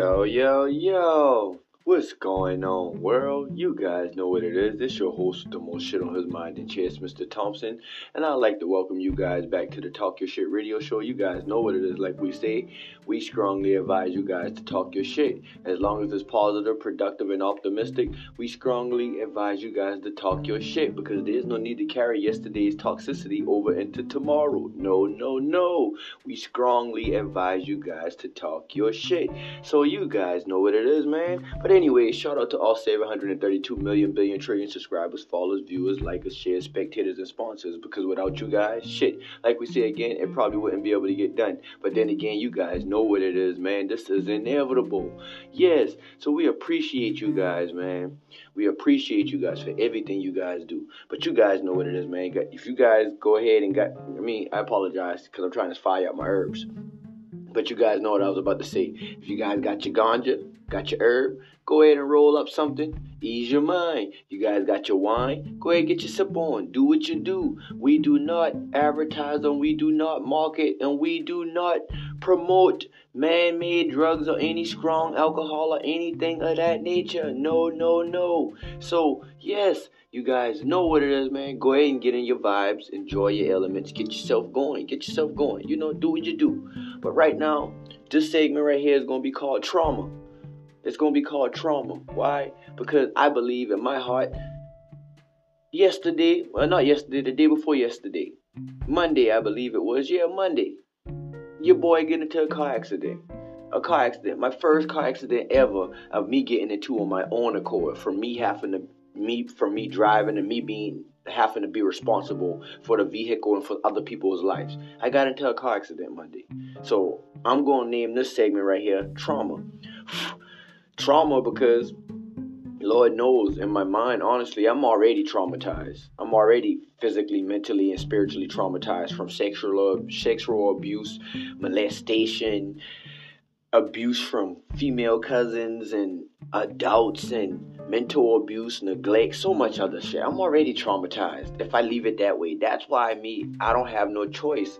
Yo, yo, yo. What's going on, world? You guys know what it is. This your host with the most shit on his mind and chest, Mr. Thompson. And I'd like to welcome you guys back to the Talk Your Shit radio show. You guys know what it is. Like we say, we strongly advise you guys to talk your shit. As long as it's positive, productive, and optimistic, we strongly advise you guys to talk your shit because there's no need to carry yesterday's toxicity over into tomorrow. No, no, no. We strongly advise you guys to talk your shit. So you guys know what it is, man. But anyway, shout out to all 732 million billion trillion subscribers, followers, viewers, likers, shares, spectators, and sponsors. Because without you guys, shit, like we say again, it probably wouldn't be able to get done. But then again, you guys know what it is, man. This is inevitable. Yes, so we appreciate you guys, man. We appreciate you guys for everything you guys do. But you guys know what it is, man. If you guys go ahead and got, I mean, I apologize because I'm trying to fire up my herbs. But you guys know what I was about to say. If you guys got your ganja, got your herb, go ahead and roll up something. Ease your mind. You guys got your wine, go ahead and get your sip on. Do what you do. We do not advertise and we do not market and we do not promote man-made drugs or any strong alcohol or anything of that nature. No, no, no. So, yes, you guys know what it is, man. Go ahead and get in your vibes, enjoy your elements, get yourself going, get yourself going. You know, do what you do. But right now, this segment right here is going to be called trauma. It's going to be called trauma. Why? Because I believe in my heart, yesterday, well, not yesterday, the day before yesterday, Monday, I believe it was. Yeah, Monday. Your boy get into a car accident. A car accident. My first car accident ever of me getting into on my own accord. From me having to me from me driving and me being having to be responsible for the vehicle and for other people's lives. I got into a car accident Monday. So I'm gonna name this segment right here trauma. trauma because Lord knows in my mind, honestly, I'm already traumatized. I'm already physically, mentally, and spiritually traumatized from sexual sexual abuse, molestation, abuse from female cousins and adults and mental abuse, neglect, so much other shit. I'm already traumatized if I leave it that way. That's why me, I don't have no choice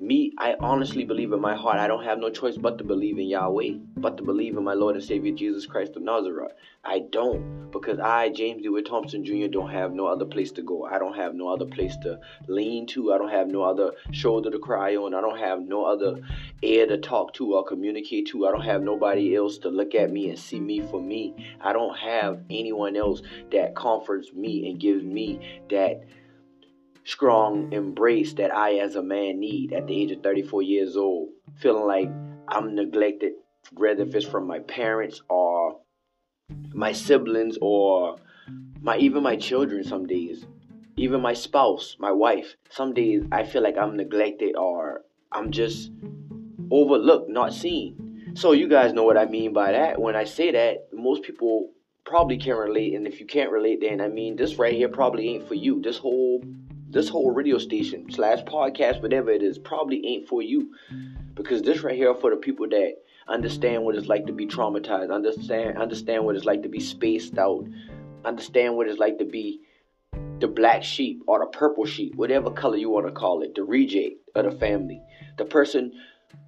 me, I honestly believe in my heart, I don't have no choice but to believe in Yahweh, but to believe in my Lord and Savior Jesus Christ of Nazareth. I don't, because I, James DeWitt Thompson Jr., don't have no other place to go. I don't have no other place to lean to. I don't have no other shoulder to cry on. I don't have no other ear to talk to or communicate to. I don't have nobody else to look at me and see me for me. I don't have anyone else that comforts me and gives me that strong embrace that I, as a man, need at the age of 34 years old. Feeling like I'm neglected, whether if it's from my parents or my siblings or my even my children. Some days, even my spouse, my wife. Some days I feel like I'm neglected or I'm just overlooked, not seen. So you guys know what I mean by that. When I say that, most people probably can relate, and if you can't relate, then I mean this right here probably ain't for you. This whole this whole radio station slash podcast, whatever it is, probably ain't for you. Because this right here for the people that understand what it's like to be traumatized, understand understand what it's like to be spaced out, understand what it's like to be the black sheep or the purple sheep, whatever color you want to call it, the reject of the family, the person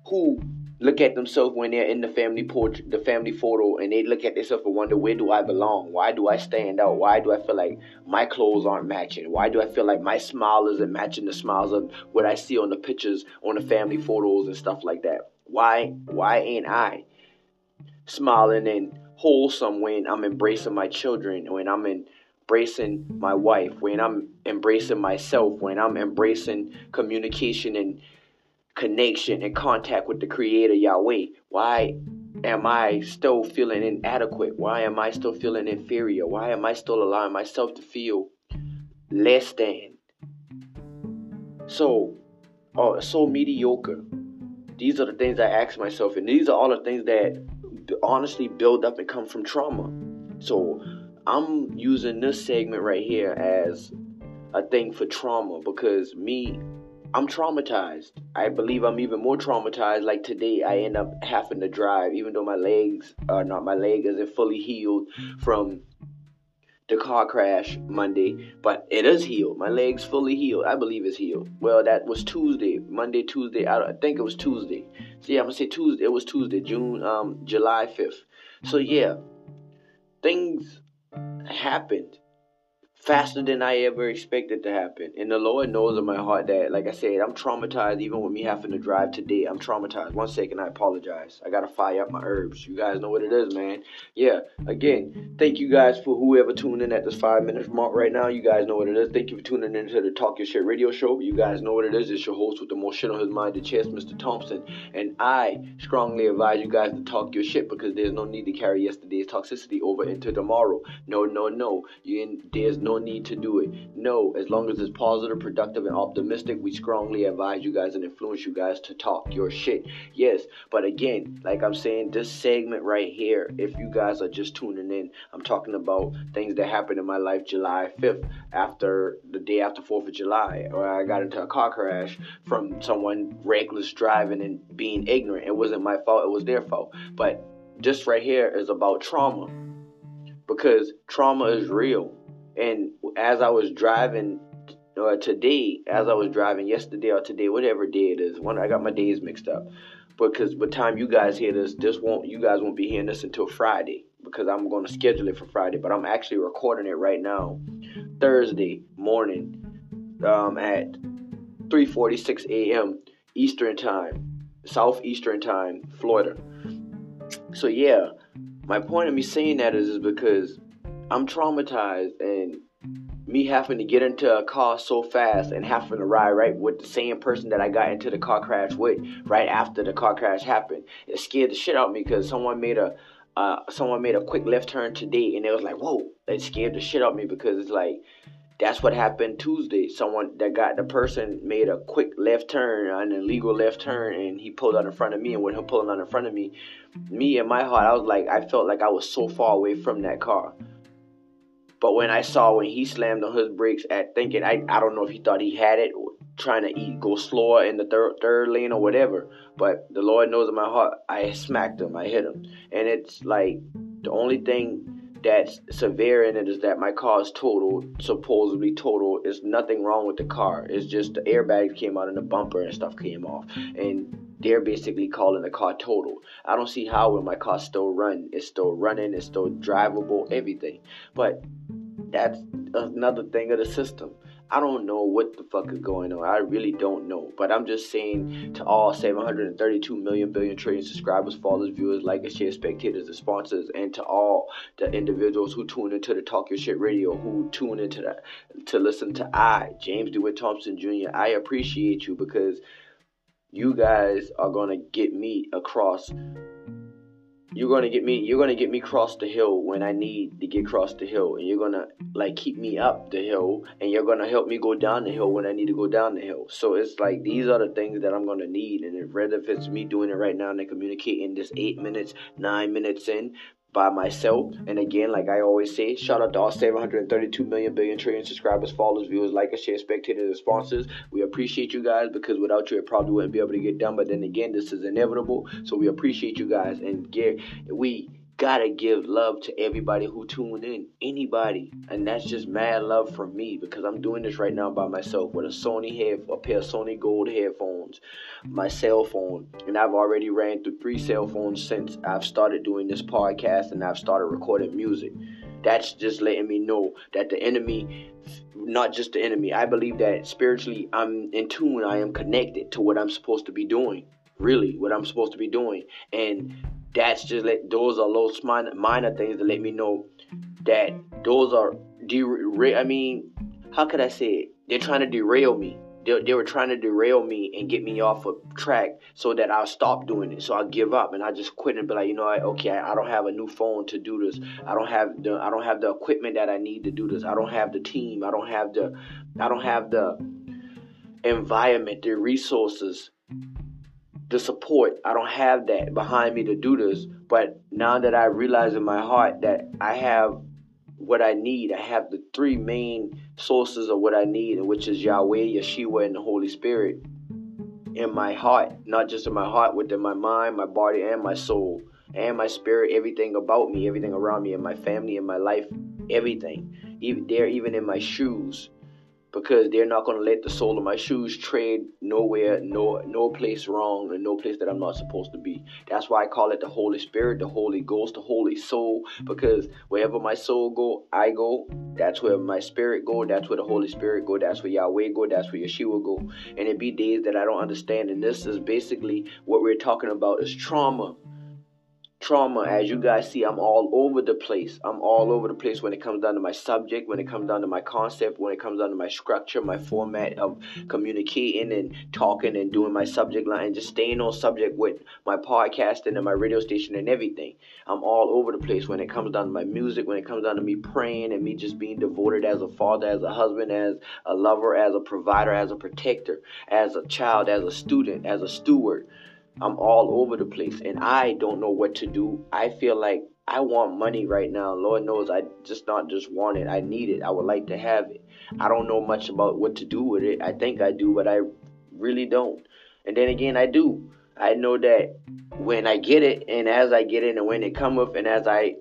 who look at themselves when they're in the family portrait, the family photo, and they look at themselves and wonder, where do I belong? Why do I stand out? Why do I feel like my clothes aren't matching? Why do I feel like my smile isn't matching the smiles of what I see on the pictures, on the family photos and stuff like that? Why, why ain't I smiling and wholesome when I'm embracing my children, when I'm embracing my wife, when I'm embracing myself, when I'm embracing communication and connection and contact with the Creator Yahweh? Why am I still feeling inadequate? Why am I still feeling inferior? Why am I still allowing myself to feel less than? So, uh, so mediocre. These are the things I ask myself, and these are all the things that honestly build up and come from trauma. So, I'm using this segment right here as a thing for trauma because me, I'm traumatized. I believe I'm even more traumatized. Like today, I end up having to drive, even though my legs are not my leg isn't fully healed from the car crash Monday, but it is healed. My leg's fully healed. I believe it's healed. Well, that was Tuesday, Monday, Tuesday. I, I think it was Tuesday. So yeah, I'm gonna say Tuesday. It was Tuesday, June, um, July 5th. So yeah, things happened faster than I ever expected to happen. And the Lord knows in my heart that, like I said, I'm traumatized even with me having to drive today. I'm traumatized. One second, I apologize. I gotta fire up my herbs. You guys know what it is, man. Yeah, again, thank you guys for whoever tuned in at this five minutes mark right now. You guys know what it is. Thank you for tuning in to the Talk Your Shit radio show. You guys know what it is. It's your host with the most shit on his mind, the chest, Mr. Thompson. And I strongly advise you guys to talk your shit because there's no need to carry yesterday's toxicity over into tomorrow. No, no, no. You in, there's no no need to do it. No, as long as it's positive, productive, and optimistic, we strongly advise you guys and influence you guys to talk your shit. Yes, but again, like I'm saying, this segment right here, if you guys are just tuning in, I'm talking about things that happened in my life July 5th, after the day after 4th of July, where I got into a car crash from someone reckless driving and being ignorant. It wasn't my fault, it was their fault. But this right here is about trauma because trauma is real and as I was driving uh, today, as I was driving yesterday or today, whatever day it is, when I got my days mixed up, because by the time you guys hear this, this won't you guys won't be hearing this until Friday because I'm going to schedule it for Friday. But I'm actually recording it right now, Thursday morning, um, at 3:46 a.m. Eastern time, Southeastern time, Florida. So yeah, my point of me saying that is, is because I'm traumatized and me having to get into a car so fast and having to ride right with the same person that I got into the car crash with right after the car crash happened. It scared the shit out of me because someone made a uh, someone made a quick left turn today and it was like whoa it scared the shit out of me because it's like that's what happened Tuesday. Someone that got the person made a quick left turn, an illegal left turn, and he pulled out in front of me. And with him pulling out in front of me, me in my heart, I was like, I felt like I was so far away from that car. But when I saw when he slammed on his brakes at thinking I I don't know if he thought he had it trying to eat go slower in the third third lane or whatever. But the Lord knows in my heart I smacked him, I hit him. And it's like the only thing that's severe in it is that my car is total, supposedly total. There's nothing wrong with the car. It's just the airbags came out and the bumper and stuff came off. And they're basically calling the car total. I don't see how when my car still run, it's still running, it's still drivable, everything. But that's another thing of the system. I don't know what the fuck is going on. I really don't know. But I'm just saying to all 732 million billion trillion subscribers, followers, viewers, likers, share, spectators, and sponsors, and to all the individuals who tune into the Talk Your Shit Radio, who tune into that to listen to I, James DeWitt Thompson Jr. I appreciate you because you guys are gonna get me across you're gonna get me you're gonna get me cross the hill when I need to get across the hill. And you're gonna like keep me up the hill. And you're gonna help me go down the hill when I need to go down the hill. So it's like these are the things that I'm gonna need. And if whether if it's me doing it right now and communicating this eight minutes, nine minutes in, by myself. And again, like I always say, shout out to all 732 million billion trillion subscribers, followers, viewers, likers, share, spectators, and sponsors. We appreciate you guys because without you, it probably wouldn't be able to get done. But then again, this is inevitable. So we appreciate you guys and get we gotta give love to everybody who tuned in, anybody, and that's just mad love from me because I'm doing this right now by myself with a Sony head, a pair of Sony Gold headphones, my cell phone, and I've already ran through three cell phones since I've started doing this podcast and I've started recording music. That's just letting me know that the enemy, not just the enemy, I believe that spiritually I'm in tune, I am connected to what I'm supposed to be doing really what I'm supposed to be doing. And that's just let those are those minor, minor things to let me know that those are derail. I mean, how could I say it? They're trying to derail me. They, they were trying to derail me and get me off of track so that I'll stop doing it. So I'll give up and I just quit and be like, you know, what? okay, I, I don't have a new phone to do this. I don't have the I don't have the equipment that I need to do this. I don't have the team. I don't have the I don't have the environment, the resources the support. I don't have that behind me to do this. But now that I realize in my heart that I have what I need, I have the three main sources of what I need, which is Yahweh, Yeshua, and the Holy Spirit in my heart. Not just in my heart, within my mind, my body, and my soul, and my spirit, everything about me, everything around me, and my family, and my life, everything. even they're even in my shoes because they're not going to let the sole of my shoes tread nowhere, no no place wrong, and no place that I'm not supposed to be. That's why I call it the Holy Spirit, the Holy Ghost, the Holy Soul, because wherever my soul go, I go. That's where my spirit go. That's where the Holy Spirit go. That's where Yahweh go. That's where Yeshua go. And it be days that I don't understand. And this is basically what we're talking about is trauma trauma. As you guys see, I'm all over the place. I'm all over the place when it comes down to my subject, when it comes down to my concept, when it comes down to my structure, my format of communicating and talking and doing my subject line, and just staying on subject with my podcasting and my radio station and everything. I'm all over the place when it comes down to my music, when it comes down to me praying and me just being devoted as a father, as a husband, as a lover, as a provider, as a protector, as a child, as a student, as a steward. I'm all over the place and I don't know what to do. I feel like I want money right now. Lord knows I just not just want it. I need it. I would like to have it. I don't know much about what to do with it. I think I do, but I really don't. And then again, I do. I know that when I get it and as I get it and when it cometh and as I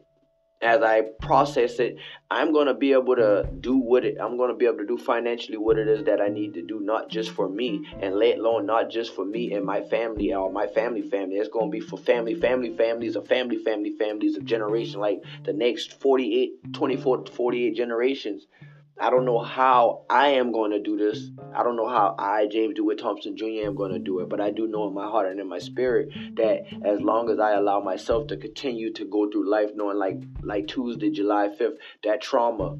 as I process it, I'm gonna be able to do what it I'm gonna be able to do financially what it is that I need to do, not just for me, and let alone not just for me and my family or my family family. It's gonna be for family, family, families, of family, family, families, of generation, like the next 48, 24, 48 generations. I don't know how I am going to do this. I don't know how I, James DeWitt Thompson Jr., am going to do it. But I do know in my heart and in my spirit that as long as I allow myself to continue to go through life knowing like like Tuesday, July 5th, that trauma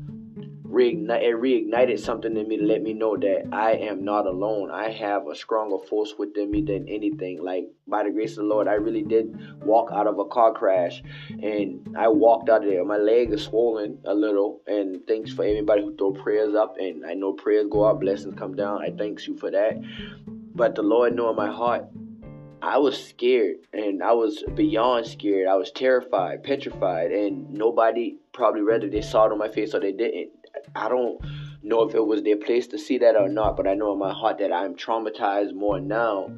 reignite, it reignited something in me to let me know that I am not alone. I have a stronger force within me than anything. Like by the grace of the Lord, I really did walk out of a car crash, and I walked out of there. My leg is swollen a little, and thanks for everybody who throw prayers up. And I know prayers go up, blessings come down. I thanks you for that. But the Lord know in my heart I was scared and I was beyond scared. I was terrified, petrified, and nobody probably whether they saw it on my face or they didn't. I don't know if it was their place to see that or not, but I know in my heart that I'm traumatized more now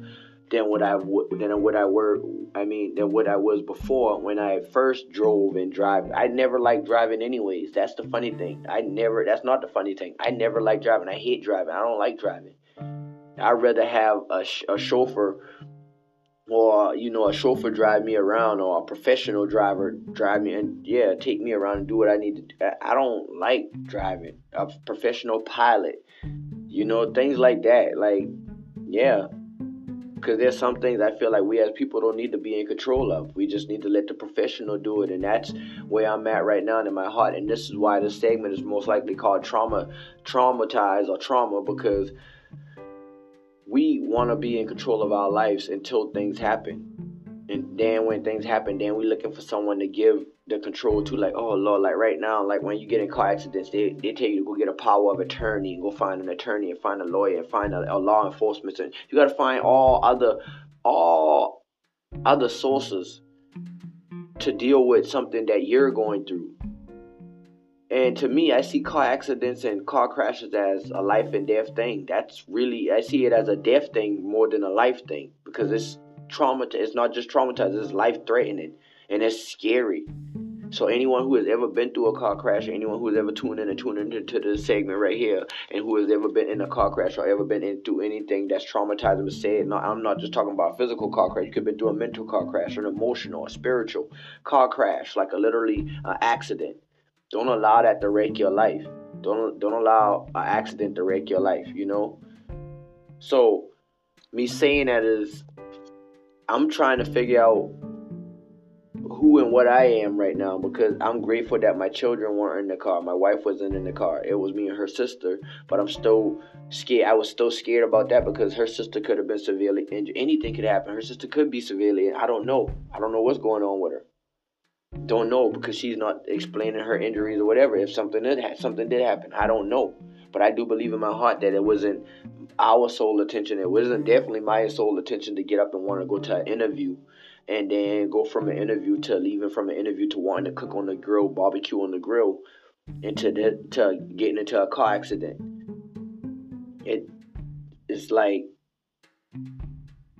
than what I than what I were. I mean, than what I was before when I first drove and drive. I never liked driving, anyways. That's the funny thing. I never. That's not the funny thing. I never liked driving. I hate driving. I don't like driving. I'd rather have a, a chauffeur or you know a chauffeur drive me around or a professional driver drive me and yeah take me around and do what i need to do i don't like driving a professional pilot you know things like that like yeah. Because there's some things i feel like we as people don't need to be in control of we just need to let the professional do it and that's where i'm at right now in my heart and this is why this segment is most likely called trauma traumatized or trauma because we want to be in control of our lives until things happen. And then when things happen, then we looking for someone to give the control to like, oh Lord, like right now, like when you get in car accidents, they, they tell you to go get a power of attorney and go find an attorney and find a lawyer and find a, a law enforcement. And you gotta find all other all other sources to deal with something that you're going through. And to me, I see car accidents and car crashes as a life and death thing. That's really, I see it as a death thing more than a life thing because it's trauma. It's not just traumatized; it's life threatening and it's scary. So anyone who has ever been through a car crash, anyone who has ever tuned in and tuned into this segment right here, and who has ever been in a car crash or ever been into anything that's traumatizing, was said. No, I'm not just talking about physical car crash. You could been through a mental car crash, or an emotional, or spiritual car crash, like a literally uh, accident. Don't allow that to wreck your life. Don't don't allow an accident to wreck your life. You know. So, me saying that is, I'm trying to figure out who and what I am right now because I'm grateful that my children weren't in the car. My wife wasn't in the car. It was me and her sister, but I'm still scared. I was still scared about that because her sister could have been severely injured. Anything could happen. Her sister could be severely. I don't know. I don't know what's going on with her don't know because she's not explaining her injuries or whatever. If something did ha- something did happen, I don't know. But I do believe in my heart that it wasn't our sole attention. It wasn't definitely my sole attention to get up and want to go to an interview and then go from an interview to leaving from an interview to wanting to cook on the grill, barbecue on the grill, into the, to getting into a car accident. It it's like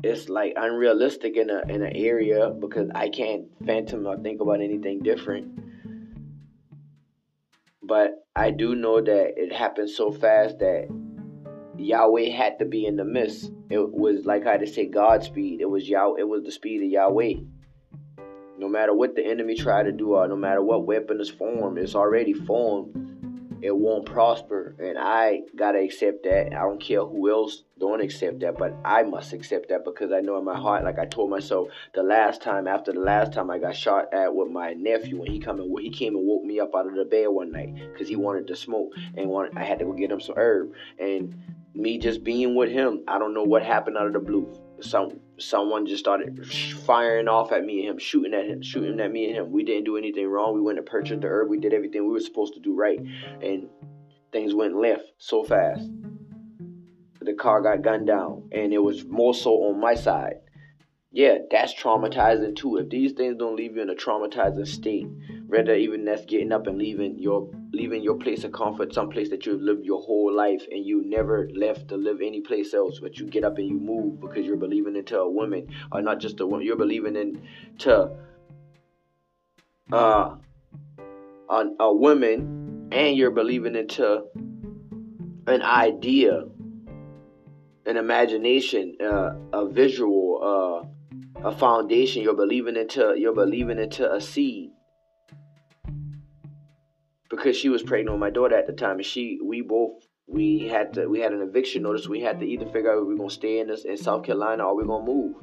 it's like unrealistic in a in an area because I can't phantom or think about anything different. But I do know that it happened so fast that Yahweh had to be in the midst. It was like I had to say Godspeed. It was Yah it was the speed of Yahweh. No matter what the enemy tried to do or no matter what weapon is formed, it's already formed it won't prosper. And I gotta accept that. I don't care who else don't accept that, but I must accept that because I know in my heart, like I told myself the last time, after the last time I got shot at with my nephew, when he come and he came and woke me up out of the bed one night because he wanted to smoke and wanted I had to go get him some herb. And me just being with him, I don't know what happened out of the blue. Some someone just started firing off at me and him, shooting at him, shooting at me and him. We didn't do anything wrong. We went and purchased the herb. We did everything we were supposed to do right, and things went left so fast. The car got gunned down, and it was more so on my side. Yeah, that's traumatizing too. If these things don't leave you in a traumatizing state, rather even that's getting up and leaving your leaving your place of comfort, some place that you've lived your whole life and you never left to live any place else, but you get up and you move because you're believing into a woman, or not just a woman, you're believing into uh, a, a woman, and you're believing into an idea, an imagination, uh, a visual, uh, a foundation. You're believing into you're believing into a seed because she was pregnant with my daughter at the time, and she we both we had to we had an eviction notice. We had to either figure out if we're gonna stay in this in South Carolina or we're gonna move.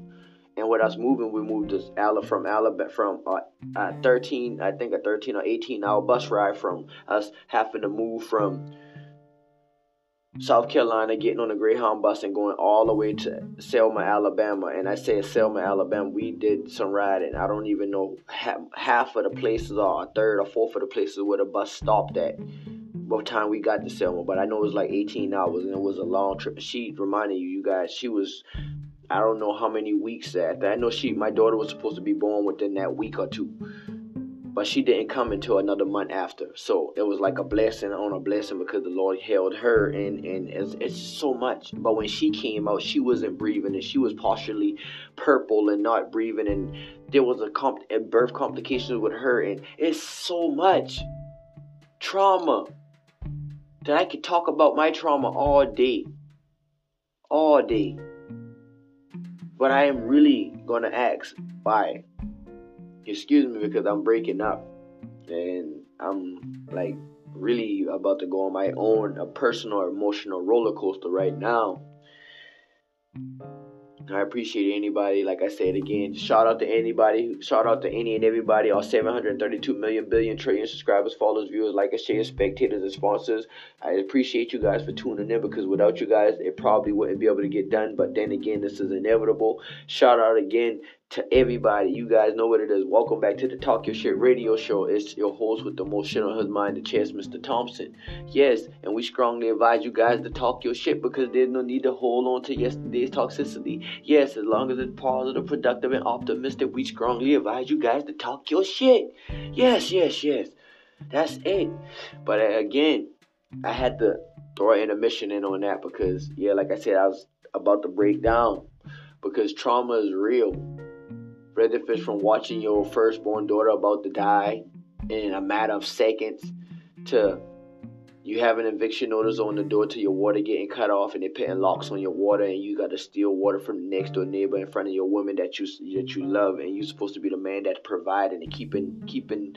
And with us moving, we moved to Alabama from Alabama from uh, uh, 13, I think a 13 or 18 hour bus ride from us having to move from South Carolina, getting on a Greyhound bus and going all the way to Selma, Alabama. And I say Selma, Alabama, we did some riding. I don't even know half, of the places or a third or fourth of the places where the bus stopped at by the time we got to Selma. But I know it was like 18 hours and it was a long trip. She reminded you, you guys, she was I don't know how many weeks after. I know she, my daughter was supposed to be born within that week or two but she didn't come until another month after. So it was like a blessing on a blessing because the Lord held her, and and it's, it's so much. But when she came out, she wasn't breathing, and she was partially purple and not breathing, and there was a, comp- a birth complications with her, and it's so much trauma that I could talk about my trauma all day, all day. But I am really gonna ask why excuse me because I'm breaking up and I'm like really about to go on my own a personal emotional roller coaster right now. I appreciate anybody, like I said again, shout out to anybody, shout out to any and everybody, all 732 million billion trillion subscribers, followers, viewers, likers, shares, spectators, and sponsors. I appreciate you guys for tuning in because without you guys, it probably wouldn't be able to get done. But then again, this is inevitable. Shout out again to everybody. You guys know what it is. Welcome back to the Talk Your Shit radio show. It's your host with the most shit on his mind, the chest, Mr. Thompson. Yes, and we strongly advise you guys to talk your shit because there's no need to hold on to yesterday's toxicity. Yes, as long as it's positive, productive, and optimistic, we strongly advise you guys to talk your shit. Yes, yes, yes. That's it. But uh, again, I had to throw an intermission in on that because, yeah, like I said, I was about to break down because trauma is real whether if it's from watching your firstborn daughter about to die in a matter of seconds to you have an eviction notice on the door to your water getting cut off and they're putting locks on your water and you got to steal water from the next door neighbor in front of your woman that you that you love and you're supposed to be the man that's providing and keeping keeping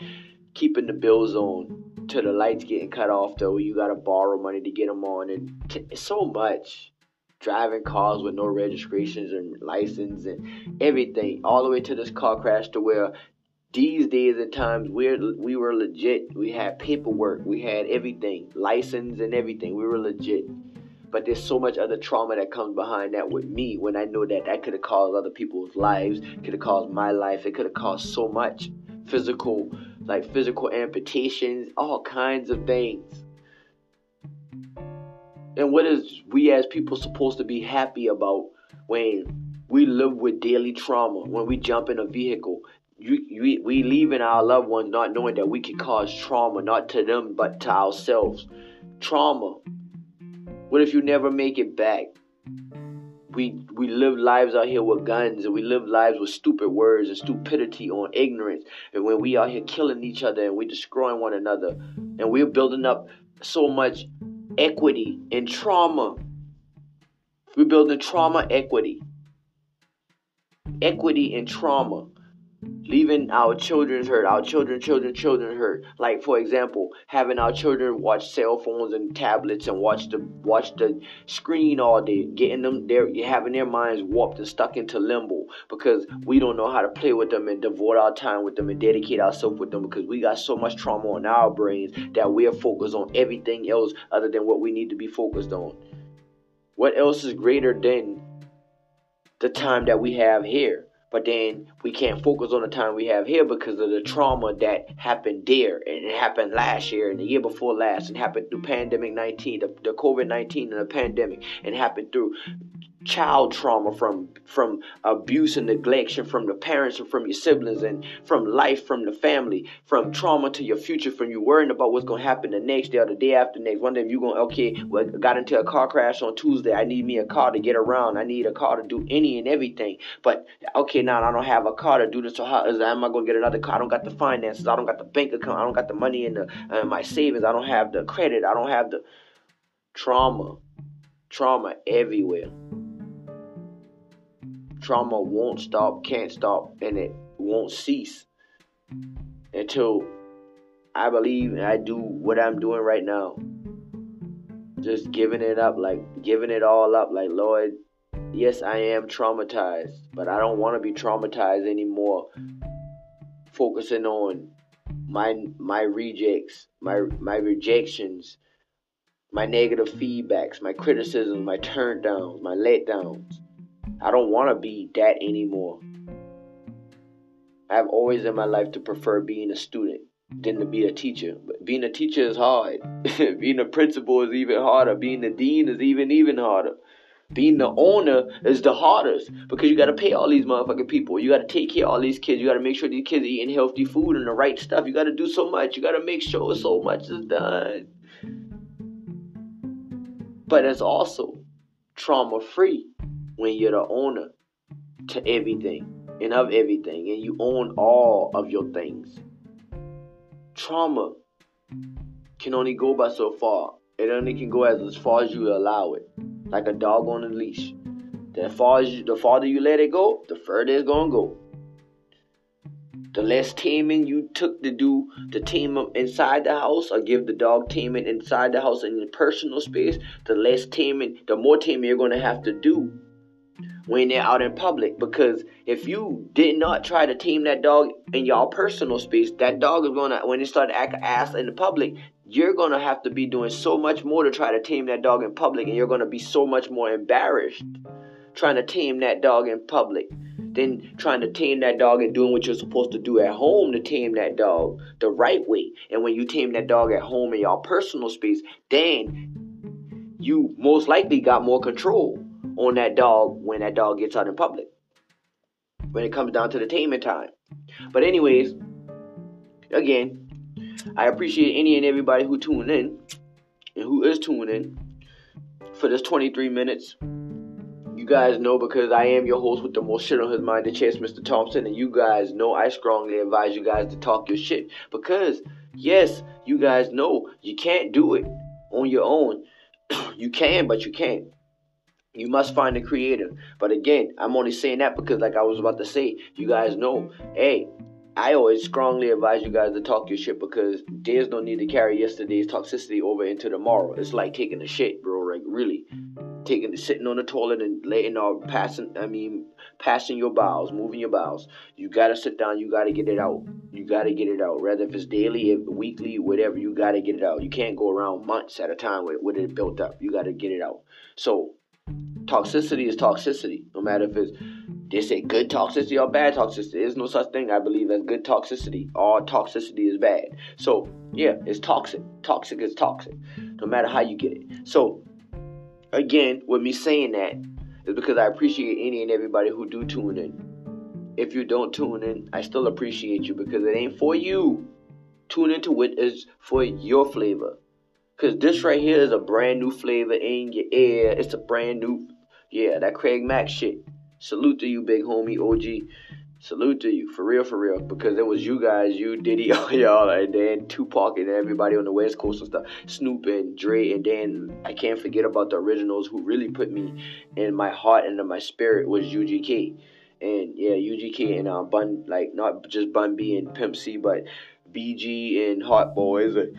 keeping the bills on to the lights getting cut off though. You got to borrow money to get them on and t- so much driving cars with no registrations and license and everything, all the way to this car crash to where these days and times we we were legit. We had paperwork, we had everything, license and everything. We were legit. But there's so much other trauma that comes behind that with me when I know that that could have caused other people's lives, could have caused my life, it could have caused so much physical, like physical amputations, all kinds of things. And what is we as people supposed to be happy about when we live with daily trauma, when we jump in a vehicle? You, you, we leaving our loved ones not knowing that we can cause trauma, not to them, but to ourselves. Trauma. What if you never make it back? we we live lives out here with guns and we live lives with stupid words and stupidity on ignorance and when we out here killing each other and we destroying one another and we're building up so much equity and trauma. We're trauma equity. Equity and trauma leaving our children hurt, our children, children, children hurt. Like for example, having our children watch cell phones and tablets and watch the watch the screen all day, getting them there, having their minds warped and stuck into limbo because we don't know how to play with them and devote our time with them and dedicate ourselves with them because we got so much trauma on our brains that we are focused on everything else other than what we need to be focused on. What else is greater than the time that we have here? But then we can't focus on the time we have here because of the trauma that happened there. And it happened last year and the year before last. And happened through pandemic 19, the, the COVID 19 and the pandemic. And happened through child trauma from from abuse and neglection from the parents and from your siblings and from life from the family from trauma to your future from you worrying about what's going to happen the next day or the day after next. One day you're going okay well got into a car crash on tuesday i need me a car to get around. I need a car to do any and everything. But okay now i don't have a car to do this so how is am i going to get another car? I don't got the finances. I don't got the bank account. I don't got the money in the uh, my savings. I don't have the credit. I don't have the trauma. Trauma everywhere trauma won't stop, can't stop, and it won't cease until I believe and I do what I'm doing right now. Just giving it up, like giving it all up, like Lord, yes, I am traumatized, but I don't want to be traumatized anymore. Focusing on my my rejects, my my rejections, my negative feedbacks, my criticisms, my turn downs, my letdowns. I don't want to be that anymore. I've always in my life to prefer being a student than to be a teacher. But being a teacher is hard. being a principal is even harder. Being the dean is even even harder. Being the owner is the hardest because you gotta pay all these motherfucking people. You gotta take care of all these kids. You gotta make sure these kids are eating healthy food and the right stuff. You gotta do so much. You gotta make sure so much is done. But it's also trauma free when you're the owner to everything and of everything and you own all of your things. Trauma can only go by so far. It only can go as, as far as you allow it. Like a dog on a leash. The far as you, the farther you let it go, the further it's gonna go. The less taming you took to do to tame inside the house or give the dog taming inside the house in your personal space, the less taming, the more taming you're gonna have to do when they're out in public because if you did not try to tame that dog in your personal space, that dog is gonna when it start to act ass in the public, you're gonna have to be doing so much more to try to tame that dog in public, and you're gonna be so much more embarrassed trying to tame that dog in public than trying to tame that dog and doing what you're supposed to do at home to tame that dog the right way. And when you tame that dog at home in your personal space, then you most likely got more control on that dog when that dog gets out in public. When it comes down to the taming time. But anyways, again, I appreciate any and everybody who tuned in and who is tuning in for this 23 minutes. You guys know because I am your host with the most shit on his mind, the chance, Mr. Thompson, and you guys know I strongly advise you guys to talk your shit because yes, you guys know you can't do it on your own. you can, but you can't. You must find a creator. But again, I'm only saying that because, like I was about to say, you guys know, hey, I always strongly advise you guys to talk your shit because there's no need to carry yesterday's toxicity over into tomorrow. It's like taking a shit, bro. Like really, taking sitting on the toilet and letting out passing. I mean, passing your bowels, moving your bowels. You gotta sit down. You gotta get it out. You gotta get it out. Whether if it's daily, weekly, whatever, you gotta get it out. You can't go around months at a time with, with it built up. You gotta get it out. So toxicity is toxicity. No matter if it's they say good toxicity or bad toxicity. There's no such thing I believe as good toxicity. All toxicity is bad. So yeah, it's toxic. Toxic is toxic. No matter how you get it. So again, with me saying that is because I appreciate any and everybody who do tune in. If you don't tune in, I still appreciate you because it ain't for you. Tune into it is for your flavor. Cause this right here is a brand new flavor in your ear. It's a brand new, yeah, that Craig Mack shit. Salute to you, big homie OG. Salute to you, for real, for real, because it was you guys, you Diddy, all y'all, and then Tupac and everybody on the West Coast and stuff, Snoop and Dre, and then I can't forget about the originals who really put me in my heart and in my spirit was UGK, and yeah, UGK and uh, Bun, like not just Bun B and Pimp C, but BG and Hot Boys. And,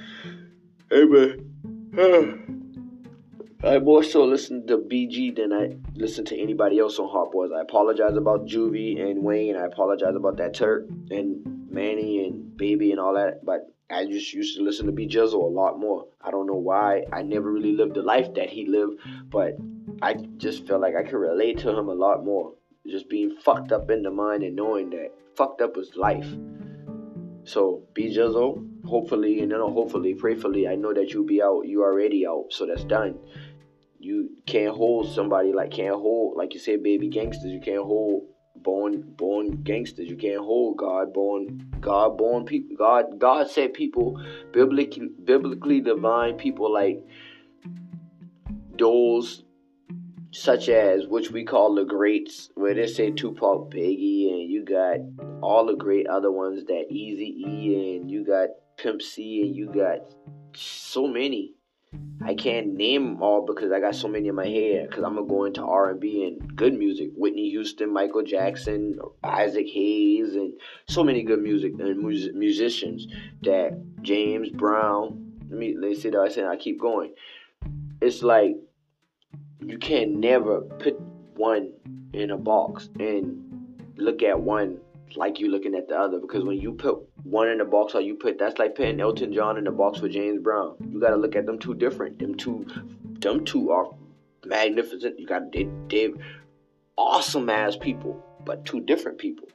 hey man. I more so listen to BG than I listen to anybody else on Hot Boys. I apologize about Juvie and Wayne. I apologize about that Turk and Mannie and Baby and all that. But I just used to listen to B Jizzle a lot more. I don't know why. I never really lived the life that he lived, but I just felt like I could relate to him a lot more. Just being fucked up in the mind and knowing that fucked up was life. So B Jizzle, hopefully, and then hopefully, prayfully, I know that you'll be out. You already out, so that's done you can't hold somebody like can't hold like you said baby gangsters you can't hold born born gangsters you can't hold god born god born people god god said people biblically biblically divine people like those such as which we call the greats where they say Tupac Biggie and you got all the great other ones that Easy E and you got Pimp C and you got so many I can't name all because I got so many in my head. Because I'm gonna go into R&B and good music, Whitney Houston, Michael Jackson, Isaac Hayes, and so many good music and mus- musicians that James Brown. Let me me see that I said I keep going. It's like you can't never put one in a box and look at one like you looking at the other because when you put one in the box or you put that's like putting Elton John in the box with James Brown. You got to look at them two different. Them two, them two are magnificent. You got they, they awesome ass people, but two different people.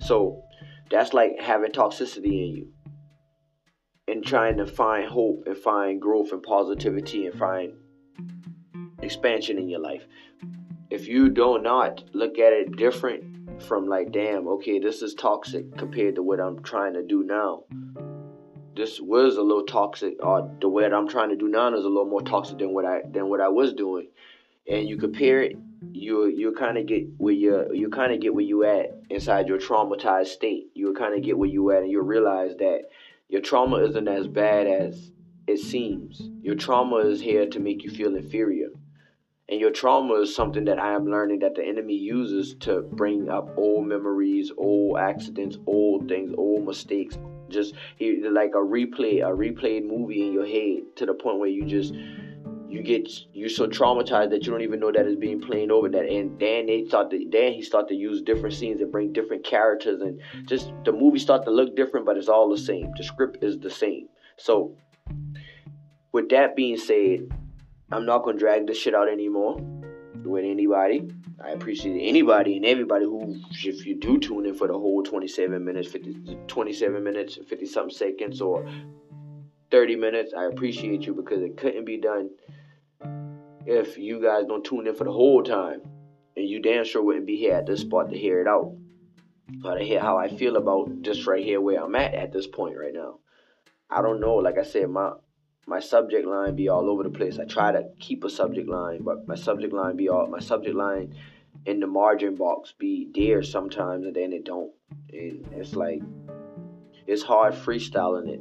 So that's like having toxicity in you and trying to find hope and find growth and positivity and find expansion in your life. If you do not look at it different from like, damn, okay, this is toxic compared to what I'm trying to do now. This was a little toxic, or the way that I'm trying to do now is a little more toxic than what I than what I was doing. And you compare it, you you kind of get where you you kind of get where you at inside your traumatized state. You kind of get where you at, and you realize that your trauma isn't as bad as it seems. Your trauma is here to make you feel inferior. And your trauma is something that I am learning that the enemy uses to bring up old memories, old accidents, old things, old mistakes. Just like a replay, a replayed movie in your head to the point where you just you get you're so traumatized that you don't even know that it's being played over that. And then they start to then he start to use different scenes and bring different characters and just the movie start to look different but it's all the same. The script is the same. So with that being said I'm not gonna drag this shit out anymore with anybody. I appreciate anybody and everybody who, if you do tune in for the whole 27 minutes, 50, 27 minutes, 50 something seconds, or 30 minutes, I appreciate you because it couldn't be done if you guys don't tune in for the whole time. And you damn sure wouldn't be here at this spot to hear it out. Or to hear how I feel about just right here where I'm at at this point right now. I don't know. Like I said, my my subject line be all over the place. I try to keep a subject line, but my subject line be all my subject line in the margin box be there sometimes and then it don't. And it's like it's hard freestyling it.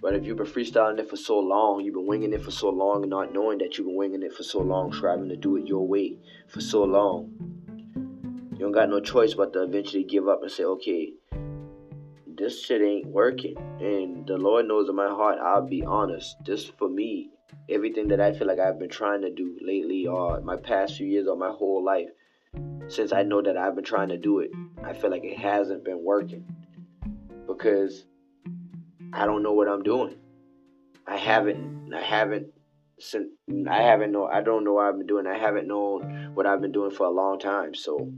But if you've been freestyling it for so long, you've been winging it for so long and not knowing that you've been winging it for so long, striving to do it your way for so long, you don't got no choice but to eventually give up and say, okay, this shit ain't working. And the Lord knows in my heart, I'll be honest. This for me, everything that I feel like I've been trying to do lately or my past few years or my whole life, since I know that I've been trying to do it, I feel like it hasn't been working. Because I don't know what I'm doing. I haven't I haven't since I haven't know I don't know what I've been doing. I haven't known what I've been doing for a long time. So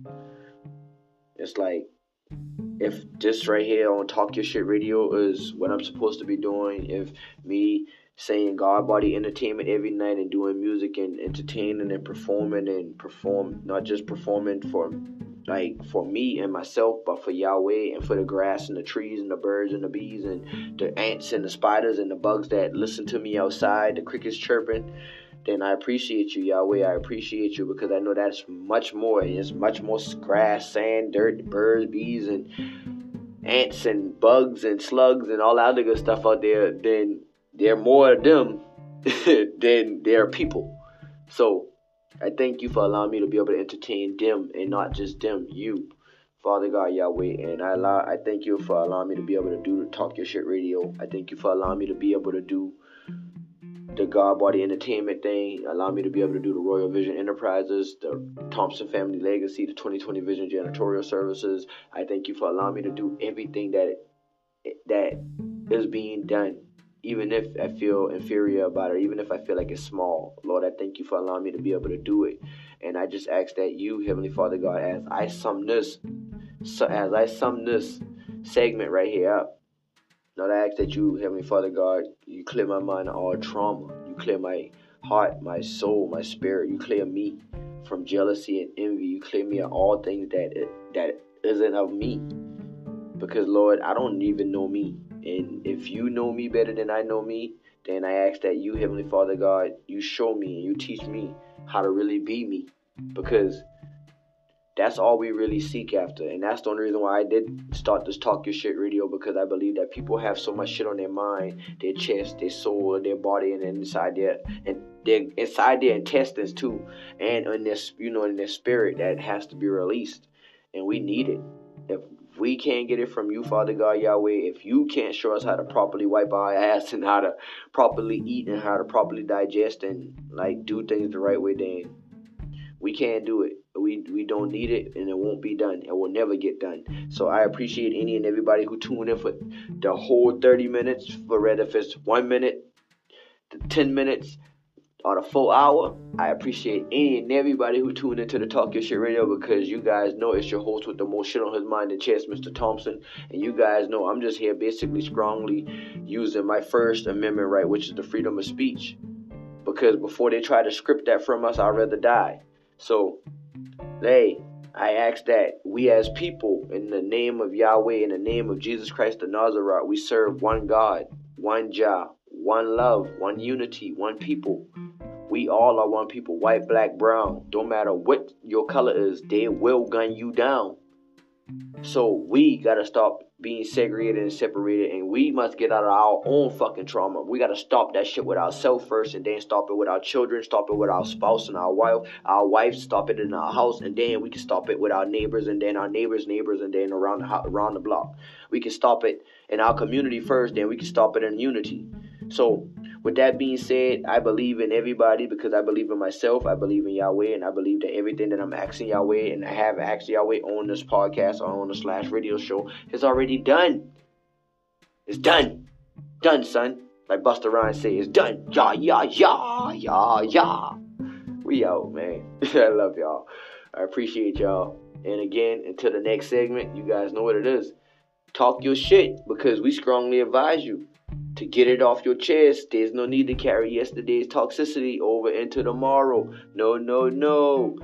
it's like if this right here on Talk Your Shit Radio is what I'm supposed to be doing, if me saying God Body Entertainment every night and doing music and entertaining and performing and perform, not just performing for like for me and myself, but for Yahweh and for the grass and the trees and the birds and the bees and the ants and the spiders and the bugs that listen to me outside, the crickets chirping, then I appreciate you, Yahweh. I appreciate you because I know that's much more. It's much more grass, sand, dirt, birds, bees, and ants and bugs and slugs and all that other good stuff out there. Then there are more of them than there are people. So I thank you for allowing me to be able to entertain them and not just them, you. Father God Yahweh, and I allow I thank you for allowing me to be able to do the Talk Your Shit Radio. I thank you for allowing me to be able to do the God Body Entertainment thing, allow me to be able to do the Royal Vision Enterprises, the Thompson Family Legacy, the 2020 Vision Janitorial Services. I thank you for allowing me to do everything that that is being done, even if I feel inferior about it, even if I feel like it's small. Lord, I thank you for allowing me to be able to do it. And I just ask that you, Heavenly Father God, as I sum this, so as I sum this segment right here up, Lord, I ask that you, Heavenly Father God, you clear my mind of all trauma. You clear my heart, my soul, my spirit. You clear me from jealousy and envy. You clear me of all things that that isn't of me. Because Lord, I don't even know me. And if you know me better than I know me, then I ask that you, Heavenly Father God, you show me and you teach me how to really be me. Because that's all we really seek after. And that's the only reason why I did start this Talk Your Shit radio because I believe that people have so much shit on their mind, their chest, their soul, their body, and inside their and their inside their intestines too, and in this you know in their spirit that has to be released. And we need it. If we can't get it from you, Father God Yahweh, if you can't show us how to properly wipe our ass and how to properly eat and how to properly digest and like do things the right way, then we can't do it. We we don't need it, and it won't be done. It will never get done. So I appreciate any and everybody who tuned in for the whole 30 minutes, for whether it's one minute, 10 minutes, or the full hour. I appreciate any and everybody who tuned into the Talk Your Shit Radio because you guys know it's your host with the most shit on his mind and chest, Mr. Thompson. And you guys know I'm just here basically strongly using my First Amendment right, which is the freedom of speech. Because before they try to script that from us, I'd rather die. So Hey, I ask that we as people, in the name of Yahweh, in the name of Jesus Christ the Nazareth, we serve one God, one Jah, one love, one unity, one people. We all are one people, white, black, brown. Don't matter what your color is, they will gun you down. So we gotta stop being segregated and separated, and we must get out of our own fucking trauma. We gotta stop that shit with ourselves first, and then stop it with our children, stop it with our spouse and our wife, our wife, stop it in our house, and then we can stop it with our neighbors, and then our neighbors' neighbors, and then around the around the block. We can stop it in our community first, then we can stop it in unity. So with that being said, I believe in everybody because I believe in myself. I believe in Yahweh, and I believe that everything that I'm asking Yahweh and I have asked Yahweh on this podcast or on the slash radio show is already done. It's done. Done, son. Like Busta Rhymes say, it's done. Yeah, yeah, yeah, yeah, yeah. We out, man. I love y'all. I appreciate y'all. And again, until the next segment, you guys know what it is. Talk your shit because we strongly advise you to get it off your chest. There's no need to carry yesterday's toxicity over into tomorrow. No, no, no.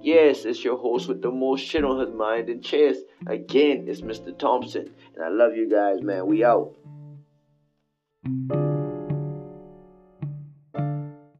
Yes, it's your host with the most shit on his mind and chest. Again, it's Mr. Thompson. And I love you guys, man. We out.